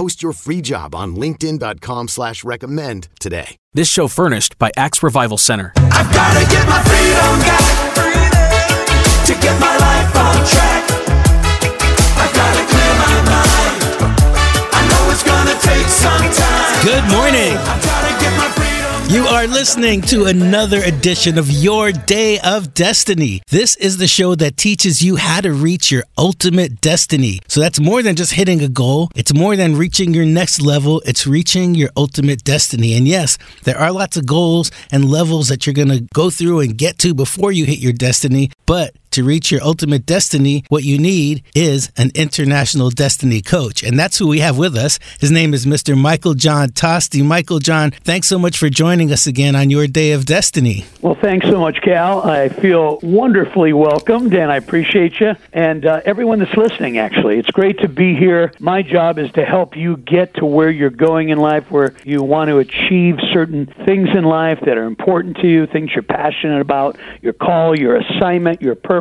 Post your free job on linkedin.com slash recommend today. This show furnished by Axe Revival Center. I've gotta get my freedom back to get my life on track. I've gotta clear my mind. I know it's gonna take some time. Good morning. You are listening to another edition of Your Day of Destiny. This is the show that teaches you how to reach your ultimate destiny. So that's more than just hitting a goal. It's more than reaching your next level. It's reaching your ultimate destiny. And yes, there are lots of goals and levels that you're going to go through and get to before you hit your destiny. But to reach your ultimate destiny, what you need is an international destiny coach. And that's who we have with us. His name is Mr. Michael John Tosti. Michael John, thanks so much for joining us again on your day of destiny. Well, thanks so much, Cal. I feel wonderfully welcomed, and I appreciate you and uh, everyone that's listening. Actually, it's great to be here. My job is to help you get to where you're going in life, where you want to achieve certain things in life that are important to you, things you're passionate about, your call, your assignment, your purpose,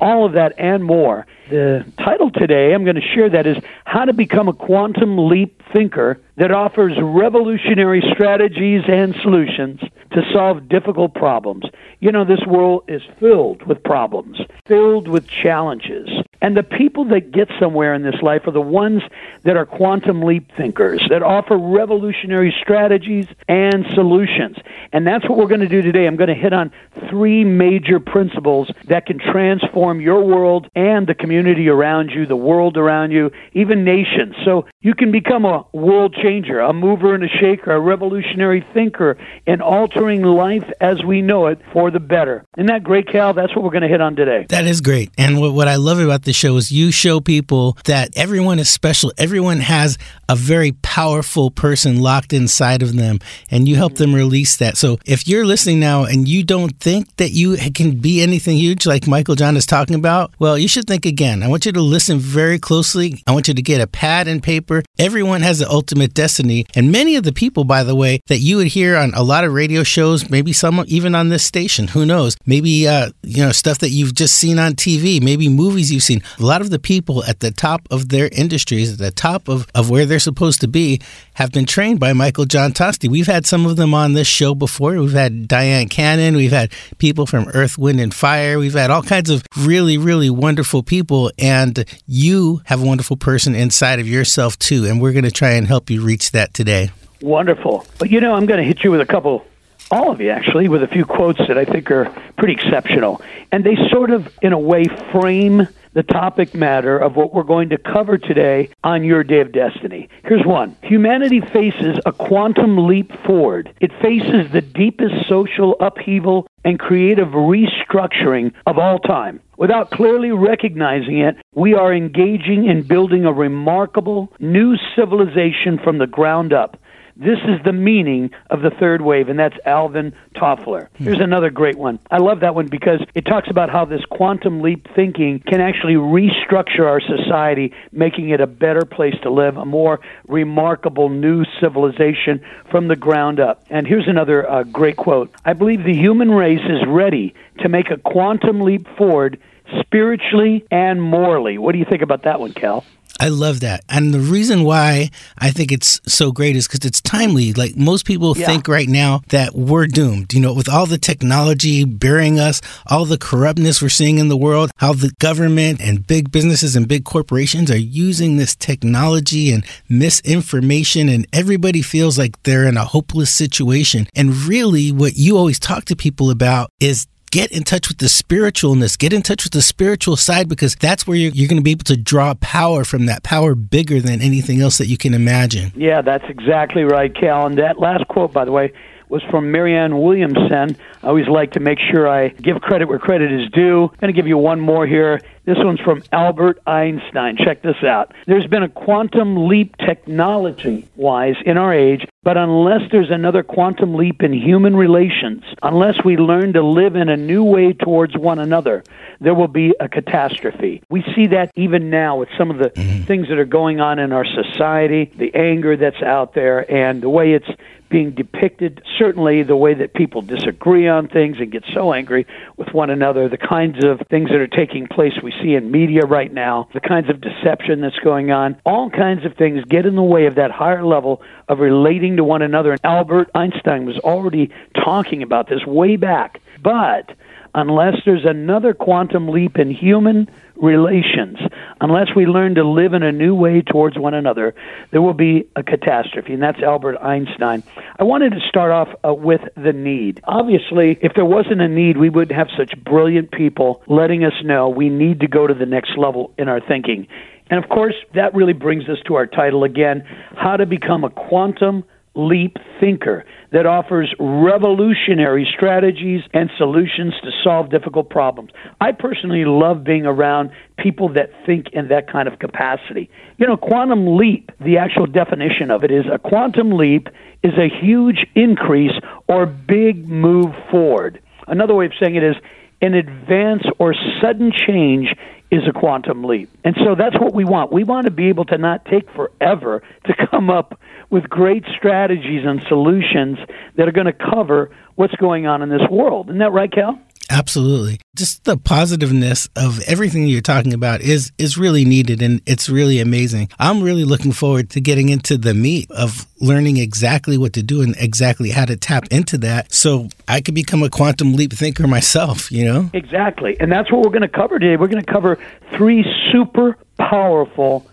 all of that and more. The title today I'm going to share that is How to Become a Quantum Leap Thinker that offers revolutionary strategies and solutions to solve difficult problems. You know, this world is filled with problems, filled with challenges. And the people that get somewhere in this life are the ones that are quantum leap thinkers, that offer revolutionary strategies and solutions. And that's what we're going to do today. I'm going to hit on three major principles that can transform your world and the community around you, the world around you, even nations. So you can become a world changer, a mover and a shaker, a revolutionary thinker, and altering life as we know it for the better. Isn't that great, Cal? That's what we're going to hit on today. That is great. And what, what I love about the show is you show people that everyone is special. Everyone has a very powerful person locked inside of them, and you help them release that. So if you're listening now and you don't think that you can be anything huge like Michael John is talking about, well, you should think again. I want you to listen very closely. I want you to get a pad and paper. Everyone has the ultimate destiny. And many of the people, by the way, that you would hear on a lot of radio shows, maybe some even on this station, who knows? Maybe, uh, you know, stuff that you've just seen on TV, maybe movies you've seen. A lot of the people at the top of their industries, at the top of, of where they're supposed to be, have been trained by Michael John Tosti. We've had some of them on this show before. We've had Dyan Cannon. We've had people from Earth, Wind, and Fire. We've had all kinds of really, really wonderful people. And you have a wonderful person inside of yourself, too. And we're going to try and help you reach that today. Wonderful. But you know, I'm going to hit you with a couple, all of you actually, with a few quotes that I think are pretty exceptional. And they sort of, in a way, frame the topic matter of what we're going to cover today on your day of destiny. Here's one Humanity faces a quantum leap forward. It faces the deepest social upheaval and creative restructuring of all time. Without clearly recognizing it, we are engaging in building a remarkable new civilization from the ground up. This is the meaning of the third wave, and that's Alvin Toffler. Here's another great one. I love that one because it talks about how this quantum leap thinking can actually restructure our society, making it a better place to live, a more remarkable new civilization from the ground up. And here's another uh, great quote I believe the human race is ready to make a quantum leap forward spiritually and morally. What do you think about that one, Cal? I love that. And the reason why I think it's so great is because it's timely. Like most people Yeah. think right now that we're doomed, you know, with all the technology burying us, all the corruptness we're seeing in the world, how the government and big businesses and big corporations are using this technology and misinformation, and everybody feels like they're in a hopeless situation. And really, what you always talk to people about is get in touch with the spiritualness, get in touch with the spiritual side because that's where you're, you're going to be able to draw power from that power bigger than anything else that you can imagine. Yeah, that's exactly right, Cal. And that last quote, by the way, was from Marianne Williamson. I always like to make sure I give credit where credit is due. I'm going to give you one more here. This one's from Albert Einstein. Check this out. There's been a quantum leap technology wise in our age, but unless there's another quantum leap in human relations, unless we learn to live in a new way towards one another, there will be a catastrophe. We see that even now with some of the mm-hmm. things that are going on in our society, the anger that's out there, and the way it's being depicted, certainly the way that people disagree on things and get so angry with one another, the kinds of things that are taking place we see in media right now, the kinds of deception that's going on, all kinds of things get in the way of that higher level of relating to one another. And Albert Einstein was already talking about this way back. But unless there's another quantum leap in human relations, unless we learn to live in a new way towards one another, there will be a catastrophe. And that's Albert Einstein. I wanted to start off uh, with the need. Obviously, if there wasn't a need, we wouldn't have such brilliant people letting us know we need to go to the next level in our thinking. And of course, that really brings us to our title again How to Become a Quantum Leap Thinker that offers revolutionary strategies and solutions to solve difficult problems. I personally love being around people that think in that kind of capacity. You know, quantum leap, the actual definition of it is a quantum leap is a huge increase or big move forward. Another way of saying it is an advance or sudden change is a quantum leap. And so that's what we want. We want to be able to not take forever to come up with great strategies and solutions that are going to cover what's going on in this world. Isn't that right, Cal? Absolutely. Just the positiveness of everything you're talking about is is really needed and it's really amazing. I'm really looking forward to getting into the meat of learning exactly what to do and exactly how to tap into that so I could become a quantum leap thinker myself, you know? Exactly. And that's what we're going to cover today. We're going to cover three super powerful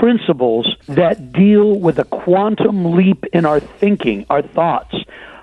principles that deal with a quantum leap in our thinking, our thoughts,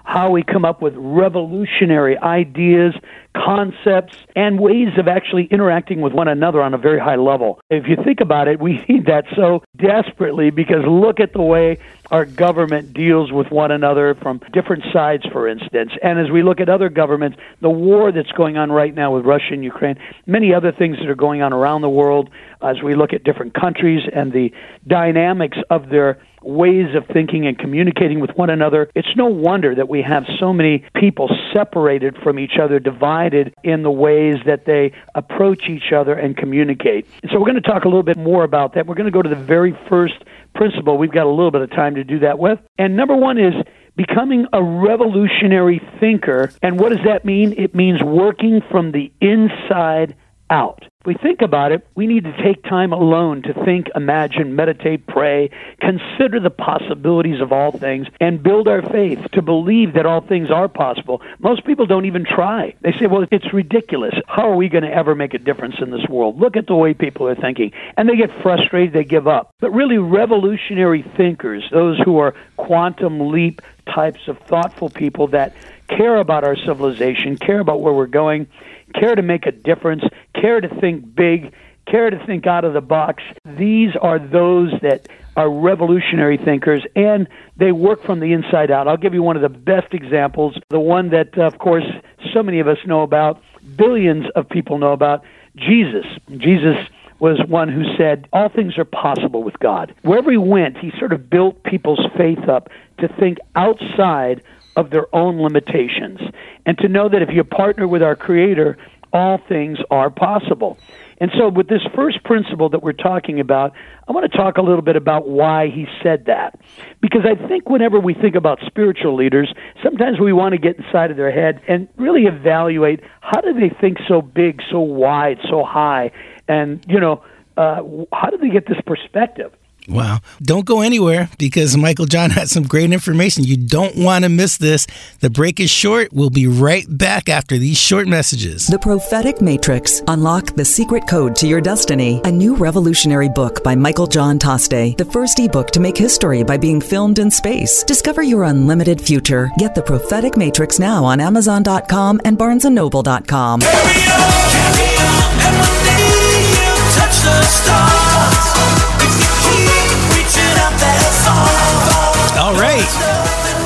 how we come up with revolutionary ideas, concepts, and ways of actually interacting with one another on a very high level. If you think about it, we need that so desperately because look at the way our government deals with one another from different sides, for instance. And as we look at other governments, the war that's going on right now with Russia and Ukraine, many other things that are going on around the world, as we look at different countries and the dynamics of their ways of thinking and communicating with one another, it's no wonder that we have so many people separated from each other, divided in the ways that they approach each other and communicate. So we're going to talk a little bit more about that. We're going to go to the very first principle we've got a little bit of time to do that with. And number one is becoming a revolutionary thinker. And what does that mean? It means working from the inside out. We think about it, we need to take time alone to think, imagine, meditate, pray, consider the possibilities of all things, and build our faith to believe that all things are possible. Most people don't even try. They say, well, it's ridiculous. How are we going to ever make a difference in this world? Look at the way people are thinking. And they get frustrated, they give up. But really, revolutionary thinkers, those who are quantum leap types of thoughtful people that care about our civilization, care about where we're going, care to make a difference, care to think big, care to think out of the box. These are those that are revolutionary thinkers and they work from the inside out. I'll give you one of the best examples, the one that, uh, of course, so many of us know about, billions of people know about Jesus. Jesus was one who said, All things are possible with God. Wherever he went, he sort of built people's faith up to think outside of their own limitations and to know that if you partner with our Creator, all things are possible. And so, with this first principle that we're talking about, I want to talk a little bit about why he said that. Because I think whenever we think about spiritual leaders, sometimes we want to get inside of their head and really evaluate how do they think so big, so wide, so high, and, you know, uh, how do they get this perspective? Wow. Don't go anywhere because Michael John has some great information. You don't want to miss this. The break is short. We'll be right back after these short messages. The Prophetic Matrix Unlock the Secret Code to Your Destiny, a new revolutionary book by Michael John Tosti, the first ebook to make history by being filmed in space. Discover your unlimited future. Get The Prophetic Matrix now on Amazon.com and BarnesandNoble.com. Carry on, carry on, far.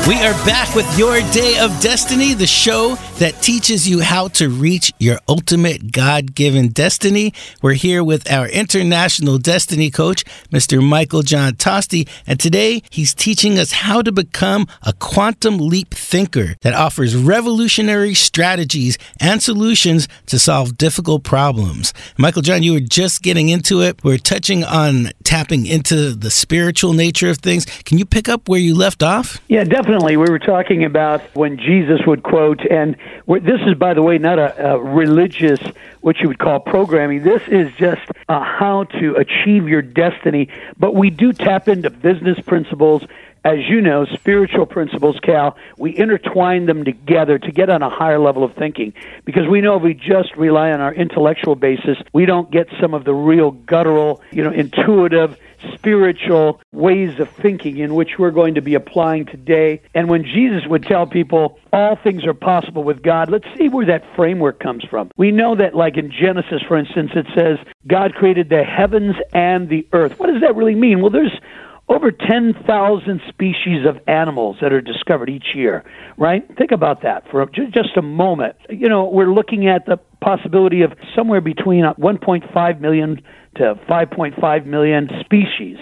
We are back with Your Day of Destiny, the show that teaches you how to reach your ultimate God given destiny. We're here with our international destiny coach, Mr. Michael John Tosti, and today he's teaching us how to become a quantum leap thinker that offers revolutionary strategies and solutions to solve difficult problems. Michael John, you were just getting into it. We're touching on tapping into the spiritual nature of things. Can you pick up where you left off? Yeah, definitely. We were talking about when Jesus would quote, and this is, by the way, not a, a religious, what you would call programming. This is just how to achieve your destiny. But we do tap into business principles. As you know, spiritual principles, Cal, we intertwine them together to get on a higher level of thinking. Because we know if we just rely on our intellectual basis, we don't get some of the real guttural, you know, intuitive, spiritual ways of thinking in which we're going to be applying today. And when Jesus would tell people all things are possible with God, let's see where that framework comes from. We know that, like in Genesis, for instance, it says God created the heavens and the earth. What does that really mean? Well, there's over 10,000 species of animals that are discovered each year, right? Think about that for just a moment. You know, we're looking at the possibility of somewhere between uh, 1.5 million to 5.5 million species.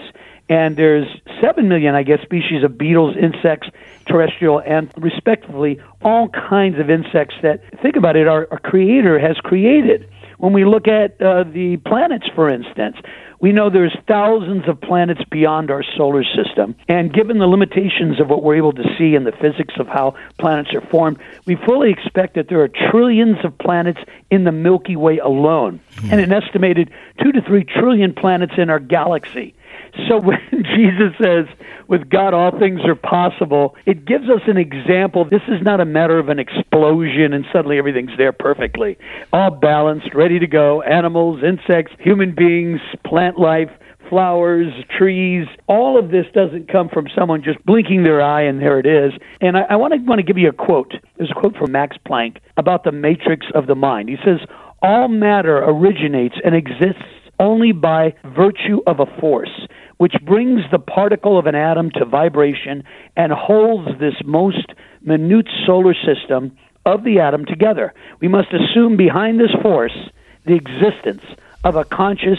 And there's 7 million, I guess, species of beetles, insects, terrestrial, and respectively, all kinds of insects that, think about it, our, our Creator has created. When we look at uh, the planets, for instance, we know there's thousands of planets beyond our solar system. And given the limitations of what we're able to see in the physics of how planets are formed, we fully expect that there are trillions of planets in the Milky Way alone, and an estimated two to three trillion planets in our galaxy. So when Jesus says, with God all things are possible, it gives us an example. This is not a matter of an explosion and suddenly everything's there perfectly. All balanced, ready to go. Animals, insects, human beings, plant life, flowers, trees. All of this doesn't come from someone just blinking their eye and there it is. And I, I want to want to give you a quote. There's a quote from Max Planck about the matrix of the mind. He says, "All matter originates and exists only by virtue of a force." Which brings the particle of an atom to vibration and holds this most minute solar system of the atom together. We must assume behind this force the existence of a conscious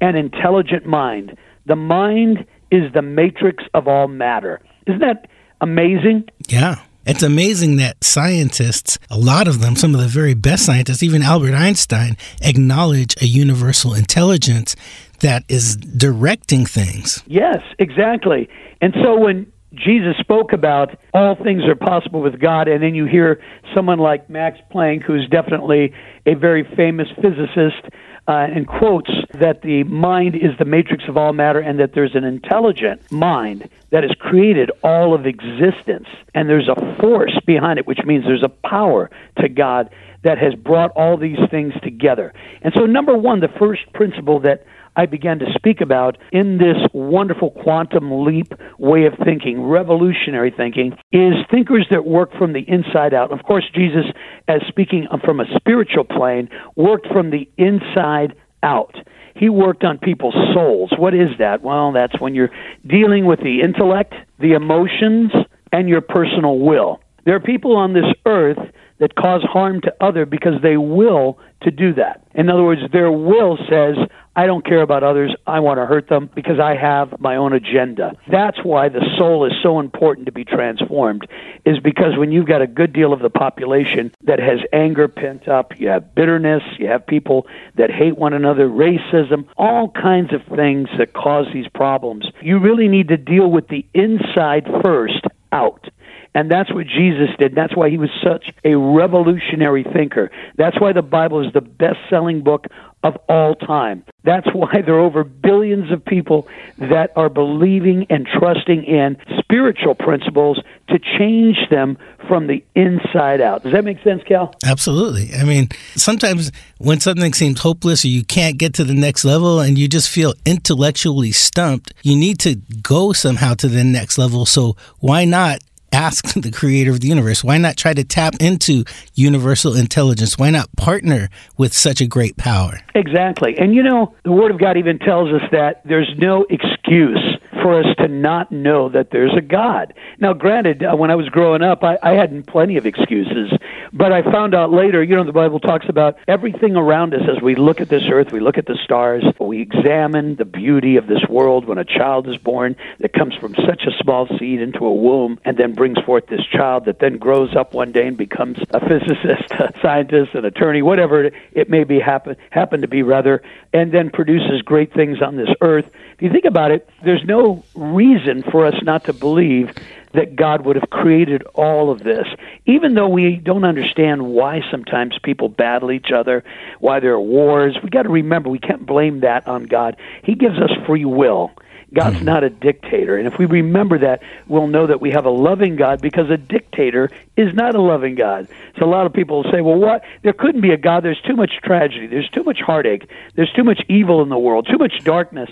and intelligent mind. The mind is the matrix of all matter. Isn't that amazing? Yeah. It's amazing that scientists, a lot of them, some of the very best scientists, even Albert Einstein, acknowledge a universal intelligence that is directing things. Yes, exactly. And so when Jesus spoke about all things are possible with God, and then you hear someone like Max Planck, who's definitely a very famous physicist, uh, and quotes that the mind is the matrix of all matter and that there's an intelligent mind that has created all of existence. And there's a force behind it, which means there's a power to God that has brought all these things together. And so, number one, the first principle that I began to speak about in this wonderful quantum leap way of thinking, revolutionary thinking, is thinkers that work from the inside out. Of course, Jesus, as speaking from a spiritual plane, worked from the inside out. He worked on people's souls. What is that? Well, that's when you're dealing with the intellect, the emotions, and your personal will. There are people on this earth that cause harm to other because they will to do that. In other words, their will says, I don't care about others. I want to hurt them because I have my own agenda. That's why the soul is so important to be transformed, is because when you've got a good deal of the population that has anger pent up, you have bitterness, you have people that hate one another, racism, all kinds of things that cause these problems. You really need to deal with the inside first out. And that's what Jesus did. That's why he was such a revolutionary thinker. That's why the Bible is the best selling book of all time. That's why there are over billions of people that are believing and trusting in spiritual principles to change them from the inside out. Does that make sense, Cal? Absolutely. I mean, sometimes when something seems hopeless or you can't get to the next level and you just feel intellectually stumped, you need to go somehow to the next level. So why not ask the creator of the universe? Why not try to tap into universal intelligence? Why not partner with such a great power? Exactly. And you know, the Word of God even tells us that there's no excuse for us to not know that there's a God. Now, granted, uh, when I was growing up, I, I had plenty of excuses, but I found out later, you know, the Bible talks about everything around us as we look at this earth, we look at the stars, we examine the beauty of this world when a child is born that comes from such a small seed into a womb and then brings forth this child that then grows up one day and becomes a physicist, a scientist, an attorney, whatever it may be happen happen to be rather, and then produces great things on this earth. If you think about it, there's no reason for us not to believe that God would have created all of this. Even though we don't understand why sometimes people battle each other, why there are wars, we got to remember we can't blame that on God. He gives us free will. God's not a dictator. And if we remember that, we'll know that we have a loving God because a dictator is not a loving God. So a lot of people will say, well, what? There couldn't be a God. There's too much tragedy. There's too much heartache. There's too much evil in the world, too much darkness.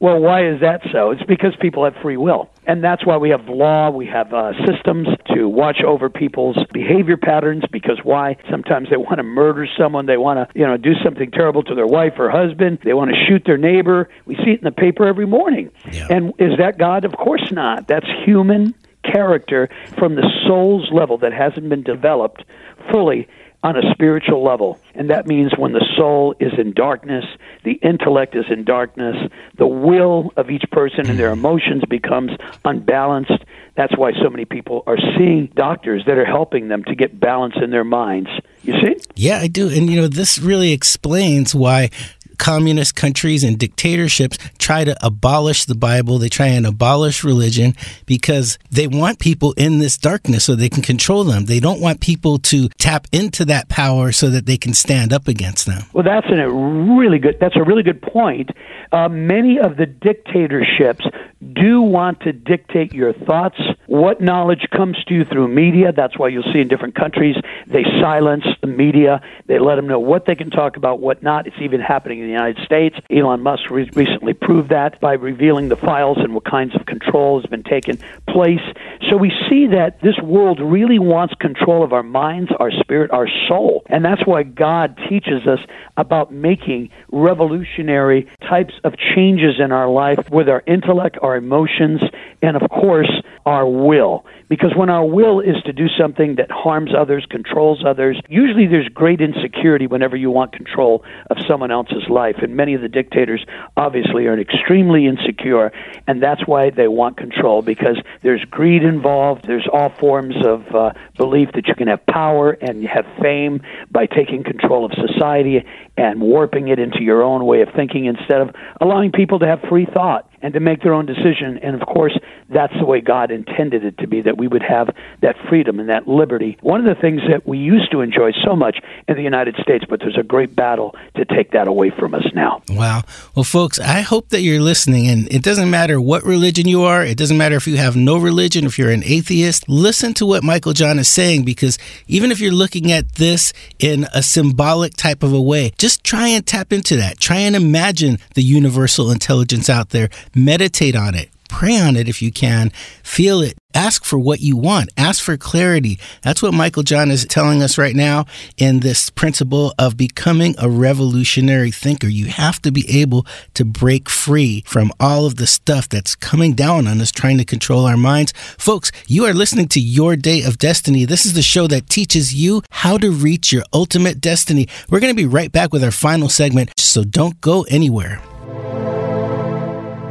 Well, why is that so? It's because people have free will. And that's why we have law, we have uh, systems to watch over people's behavior patterns because why? Sometimes they want to murder someone, they want to, you know, do something terrible to their wife or husband, they want to shoot their neighbor. We see it in the paper every morning. Yeah. And is that God? Of course not. That's human character from the soul's level that hasn't been developed fully on a spiritual level. And that means when the soul is in darkness, the intellect is in darkness, the will of each person and their emotions becomes unbalanced. That's why so many people are seeing doctors that are helping them to get balance in their minds. You see? Yeah, I do. And, you know, this really explains why communist countries and dictatorships try to abolish the Bible. They try and abolish religion because they want people in this darkness so they can control them. They don't want people to tap into that power so that they can stand up against them. Well, that's a really good. That's a really good point. Uh, many of the dictatorships do want to dictate your thoughts, what knowledge comes to you through media. That's why you'll see in different countries they silence the media. They let them know what they can talk about, what not. It's even happening in the United States. Elon Musk re- recently proved that by revealing the files and what kinds of control has been taken place. So we see that this world really wants control of our minds, our spirit, our soul. And that's why God teaches us about making revolutionary types of changes in our life with our intellect, our emotions, and of course, our will. Because when our will is to do something that harms others, controls others, usually there's great insecurity whenever you want control of someone else's life. And many of the dictators obviously are extremely insecure, and that's why they want control because there's greed involved, there's all forms of uh, belief that you can have power and you have fame by taking control of society and warping it into your own way of thinking instead of allowing people to have free thought and to make their own decision. And of course, that's the way God intended it to be that we would have that freedom and that liberty. One of the things that we used to enjoy so much in the United States, but there's a great battle to take that away from us now. Wow. Well, folks, I hope that you're listening. And it doesn't matter what religion you are, it doesn't matter if you have no religion, if you're an atheist, listen to what Michael John is saying because even if you're looking at this in a symbolic type of a way, just try and tap into that. Try and imagine the universal intelligence out there. Meditate on it. Pray on it if you can. Feel it. Ask for what you want. Ask for clarity. That's what Michael John is telling us right now in this principle of becoming a revolutionary thinker. You have to be able to break free from all of the stuff that's coming down on us, trying to control our minds. Folks, you are listening to Your Day of Destiny. This is the show that teaches you how to reach your ultimate destiny. We're going to be right back with our final segment, so don't go anywhere.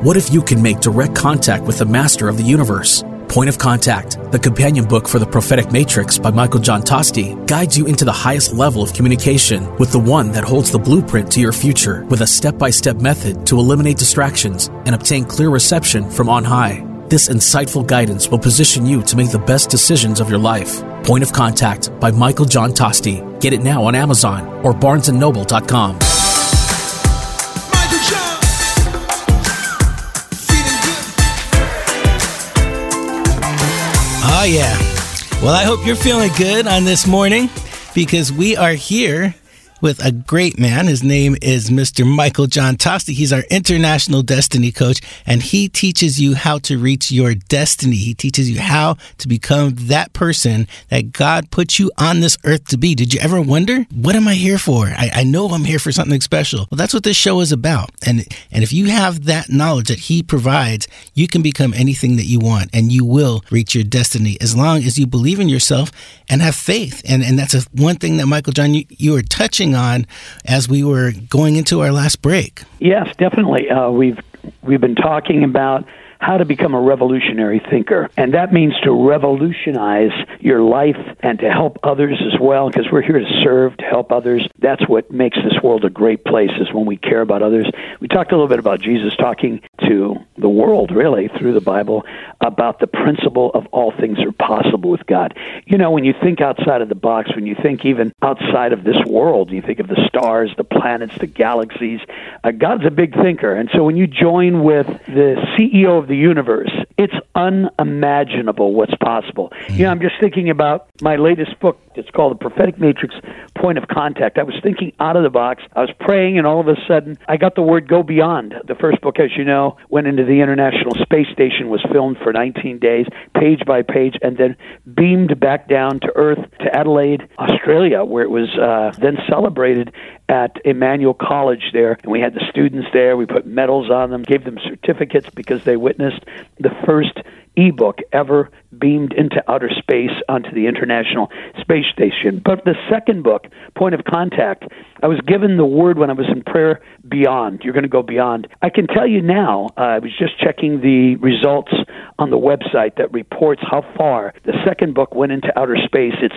What if you can make direct contact with the master of the universe? Point of Contact, the companion book for the prophetic matrix by Michael John Tosti, guides you into the highest level of communication with the one that holds the blueprint to your future with a step by step method to eliminate distractions and obtain clear reception from on high. This insightful guidance will position you to make the best decisions of your life. Point of Contact by Michael John Tosti. Get it now on Amazon or barnesandnoble.com. yeah. Well, I hope you're feeling good on this morning because we are here with a great man. His name is Mr. Michael John Tosti. He's our international destiny coach, and he teaches you how to reach your destiny. He teaches you how to become that person that God put you on this earth to be. Did you ever wonder, what am I here for? I, I know I'm here for something special. Well, that's what this show is about. And, and if you have that knowledge that he provides, you can become anything that you want and you will reach your destiny as long as you believe in yourself and have faith. And, and that's a, one thing that Michael John, you, you were touching on as we were going into our last break. Yes, definitely. Uh, we've we've been talking about how to become a revolutionary thinker, and that means to revolutionize your life and to help others as well. Because we're here to serve, to help others. That's what makes this world a great place. Is when we care about others. We talked a little bit about Jesus talking to the world, really, through the Bible, about the principle of all things are possible with God. You know, when you think outside of the box, when you think even outside of this world, you think of the stars, the planets, the galaxies. Uh, God's a big thinker, and so when you join with the CEO of the universe, it's unimaginable what's possible. You know, I'm just thinking about my latest book. It's called The Prophetic Matrix Point of Contact. I was thinking out of the box. I was praying, and all of a sudden, I got the word go beyond. The first book, as you know, went into the International Space Station, was filmed for 19 days, page by page, and then beamed back down to Earth to Adelaide, Australia, where it was uh, then celebrated at Emmanuel College there, and we had the students there. We put medals on them, gave them certificates because they witnessed the first ebook ever beamed into outer space onto the International Space Station. But the second book, Point of Contact, I was given the word when I was in prayer beyond. You're going to go beyond. I can tell you now, uh, I was just checking the results on the website that reports how far the second book went into outer space. It's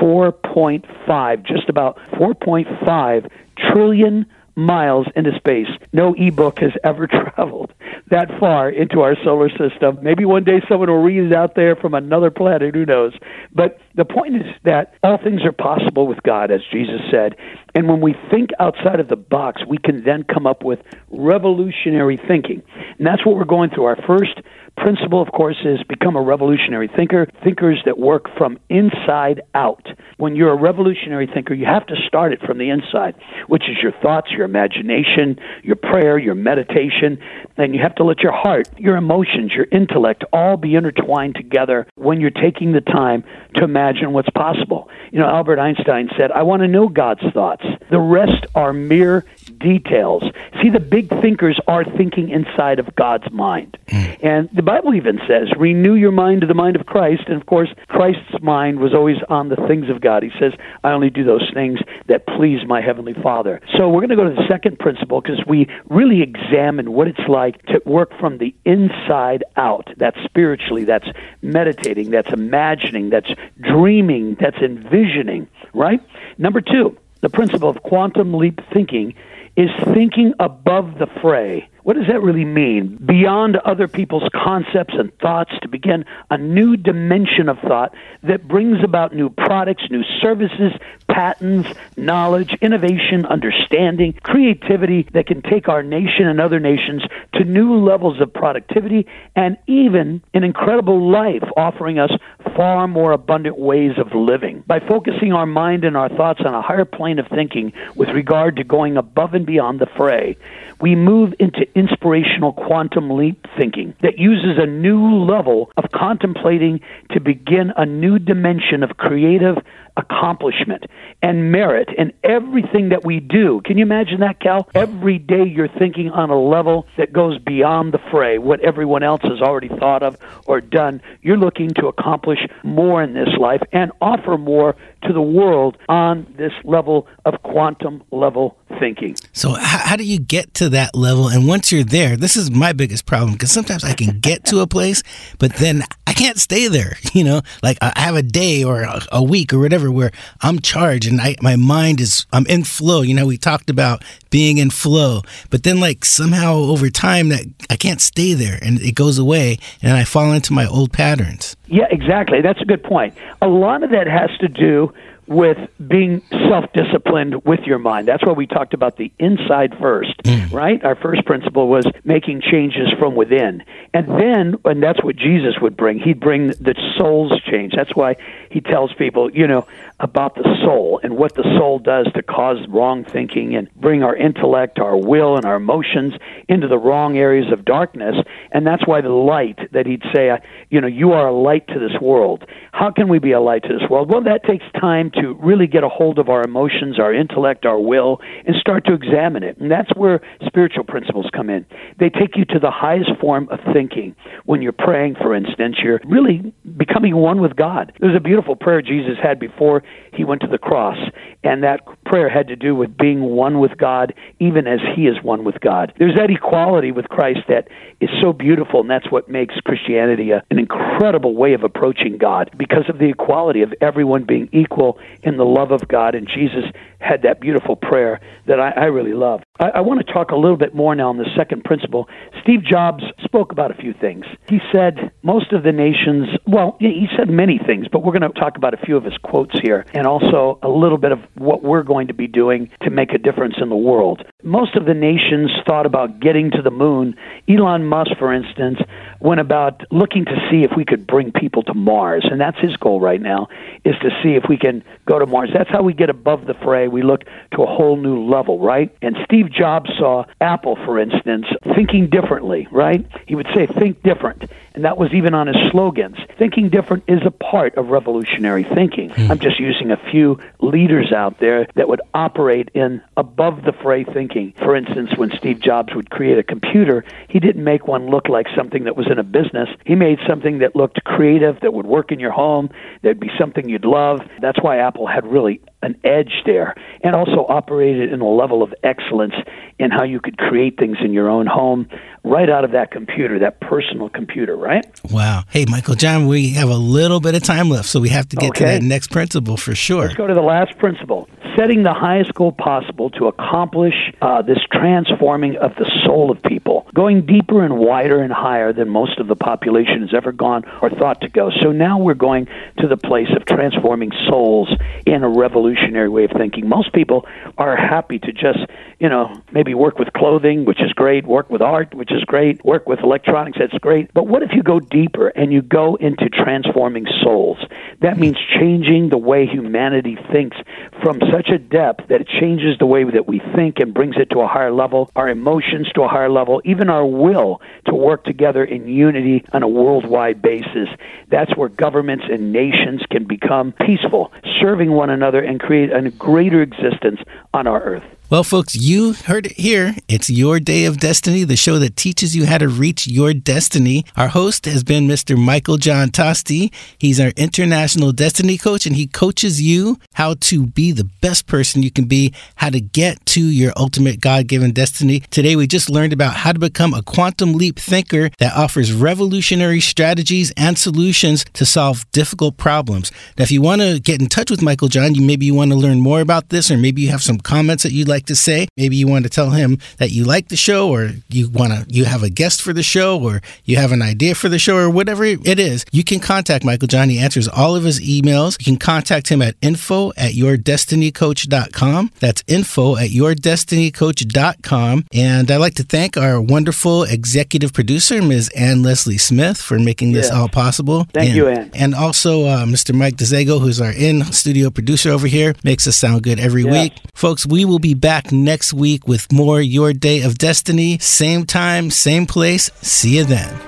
4.5, just about 4.5 trillion miles into space. No ebook has ever traveled that far into our solar system. Maybe one day someone will read it out there from another planet, who knows. But the point is that all things are possible with God, as Jesus said. And when we think outside of the box, we can then come up with revolutionary thinking. And that's what we're going through. Our first principle, of course, is become a revolutionary thinker, thinkers that work from inside out. When you're a revolutionary thinker, you have to start it from the inside, which is your thoughts, your imagination, your prayer, your meditation, and you have to let your heart, your emotions, your intellect all be intertwined together when you're taking the time to imagine what's possible. You know, Albert Einstein said, I want to know God's thoughts. The rest are mere details. See, the big thinkers are thinking inside of God's mind. Hmm. And the Bible even says, renew your mind to the mind of Christ. And of course, Christ's mind was always on the things of God. He says, I only do those things that please my Heavenly Father. So we're going to go to the second principle because we really examine what it's like to work from the inside out. That's spiritually, that's meditating, that's imagining, that's dreaming, that's envisioning, right? Number two, the principle of quantum leap thinking is thinking above the fray. What does that really mean? Beyond other people's concepts and thoughts to begin a new dimension of thought that brings about new products, new services, patents, knowledge, innovation, understanding, creativity that can take our nation and other nations to new levels of productivity and even an incredible life, offering us far more abundant ways of living. By focusing our mind and our thoughts on a higher plane of thinking with regard to going above and beyond the fray, we move into inspirational quantum leap thinking that uses a new level of contemplating to begin a new dimension of creative accomplishment and merit in everything that we do. Can you imagine that, Cal? Every day you're thinking on a level that goes beyond the fray, what everyone else has already thought of or done. You're looking to accomplish more in this life and offer more to the world on this level of quantum level thinking. So, how, do you get to that level? And once you're there, this is my biggest problem because sometimes I can get to a place, but then I can't stay there. You know, like I have a day or a week or whatever whatever, where I'm charged and I, my mind is, I'm in flow. You know, we talked about being in flow, but then like somehow over time that I can't stay there and it goes away and I fall into my old patterns. Yeah, exactly. That's a good point. A lot of that has to do with being self disciplined with your mind. That's why we talked about the inside first, right? Our first principle was making changes from within. And then, and that's what Jesus would bring, he'd bring the soul's change. That's why he tells people, you know, about the soul and what the soul does to cause wrong thinking and bring our intellect, our will, and our emotions into the wrong areas of darkness. And that's why the light that he'd say, uh, you know, you are a light to this world. How can we be a light to this world? Well, that takes time to really get a hold of our emotions, our intellect, our will, and start to examine it. And that's where spiritual principles come in. They take you to the highest form of thinking. When you're praying, for instance, you're really becoming one with God. There's a beautiful prayer Jesus had before he went to the cross, and that prayer had to do with being one with God, even as he is one with God. There's that equality with Christ that is so beautiful, and that's what makes Christianity a, an incredible way of approaching God because of the equality of everyone being equal in the love of God. And Jesus had that beautiful prayer that I, I really love. I, I want to talk a little bit more now on the second principle. Steve Jobs spoke about a few things. He said most of the nations, well, he said many things, but we're going to talk about a few of his quotes here and also a little bit of what we're going to be doing to make a difference in the world. Most of the nations thought about getting to the moon. Elon Musk, for instance, went about looking to see if we could bring people to Mars, and that's his goal right now, is to see if we can go to Mars. That's how we get above the fray. We look to a whole new level, right? And Steve Jobs saw Apple, for instance, thinking differently, right? He would say, think different. And that was even on his slogans. Thinking different is a part of revolutionary thinking. Hmm. I'm just using a few leaders out there that would operate in above the fray thinking. For instance, when Steve Jobs would create a computer, he didn't make one look like something that was in a business. He made something that looked creative, that would work in your home, that'd be something you'd love. That's why Apple had really an edge there and also operated in a level of excellence in how you could create things in your own home right out of that computer, that personal computer, right? Wow. Hey, Michael John, we have a little bit of time left, so we have to get to that next principle for sure. Let's go to the last principle setting the highest goal possible to accomplish uh, this transforming of the soul of people, going deeper and wider and higher than most of the population has ever gone or thought to go. So now we're going to the place of transforming souls in a revolutionary way of thinking. Most people are happy to just, you know, maybe work with clothing, which is great, work with art, which is great, work with electronics, that's great. But what if you go deeper and you go into transforming souls? That means changing the way humanity thinks from such a depth that it changes the way that we think and brings it to a higher level, our emotions to a higher level, even our will to work together in unity on a worldwide basis. That's where governments and nations can become peaceful, serving one another and create a greater existence on our earth. Well, folks, you heard it here. It's Your Day of Destiny, the show that teaches you how to reach your destiny. Our host has been Mr. Michael John Tosti. He's our international destiny coach, and he coaches you how to be the best person you can be, how to get to your ultimate God given destiny. Today, we just learned about how to become a quantum leap thinker that offers revolutionary strategies and solutions to solve difficult problems. Now, if you want to get in touch with Michael John, you maybe you want to learn more about this, or maybe you have some comments that you'd like to say. Maybe you want to tell him that you like the show, or you want to you have a guest for the show, or you have an idea for the show, or whatever it is. You can contact Michael John. He answers all of his emails. You can contact him at info at yourdestinycoach.com. That's info at yourdestinycoach.com. And I'd like to thank our wonderful executive producer, Ms. Ann Leslie Smith, for making this Yeah. all possible. Thank and, you, Ann. And also uh, Mr. Mike DeZago, who's our in studio producer over here, makes us sound good every Yes. week. Folks, we will be back next week with more Your Day of Destiny. Same time, same place. See you then.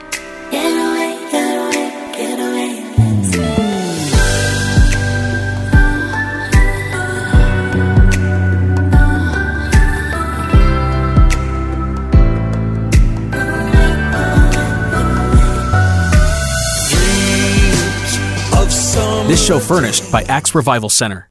This show furnished by Axe Revival Center.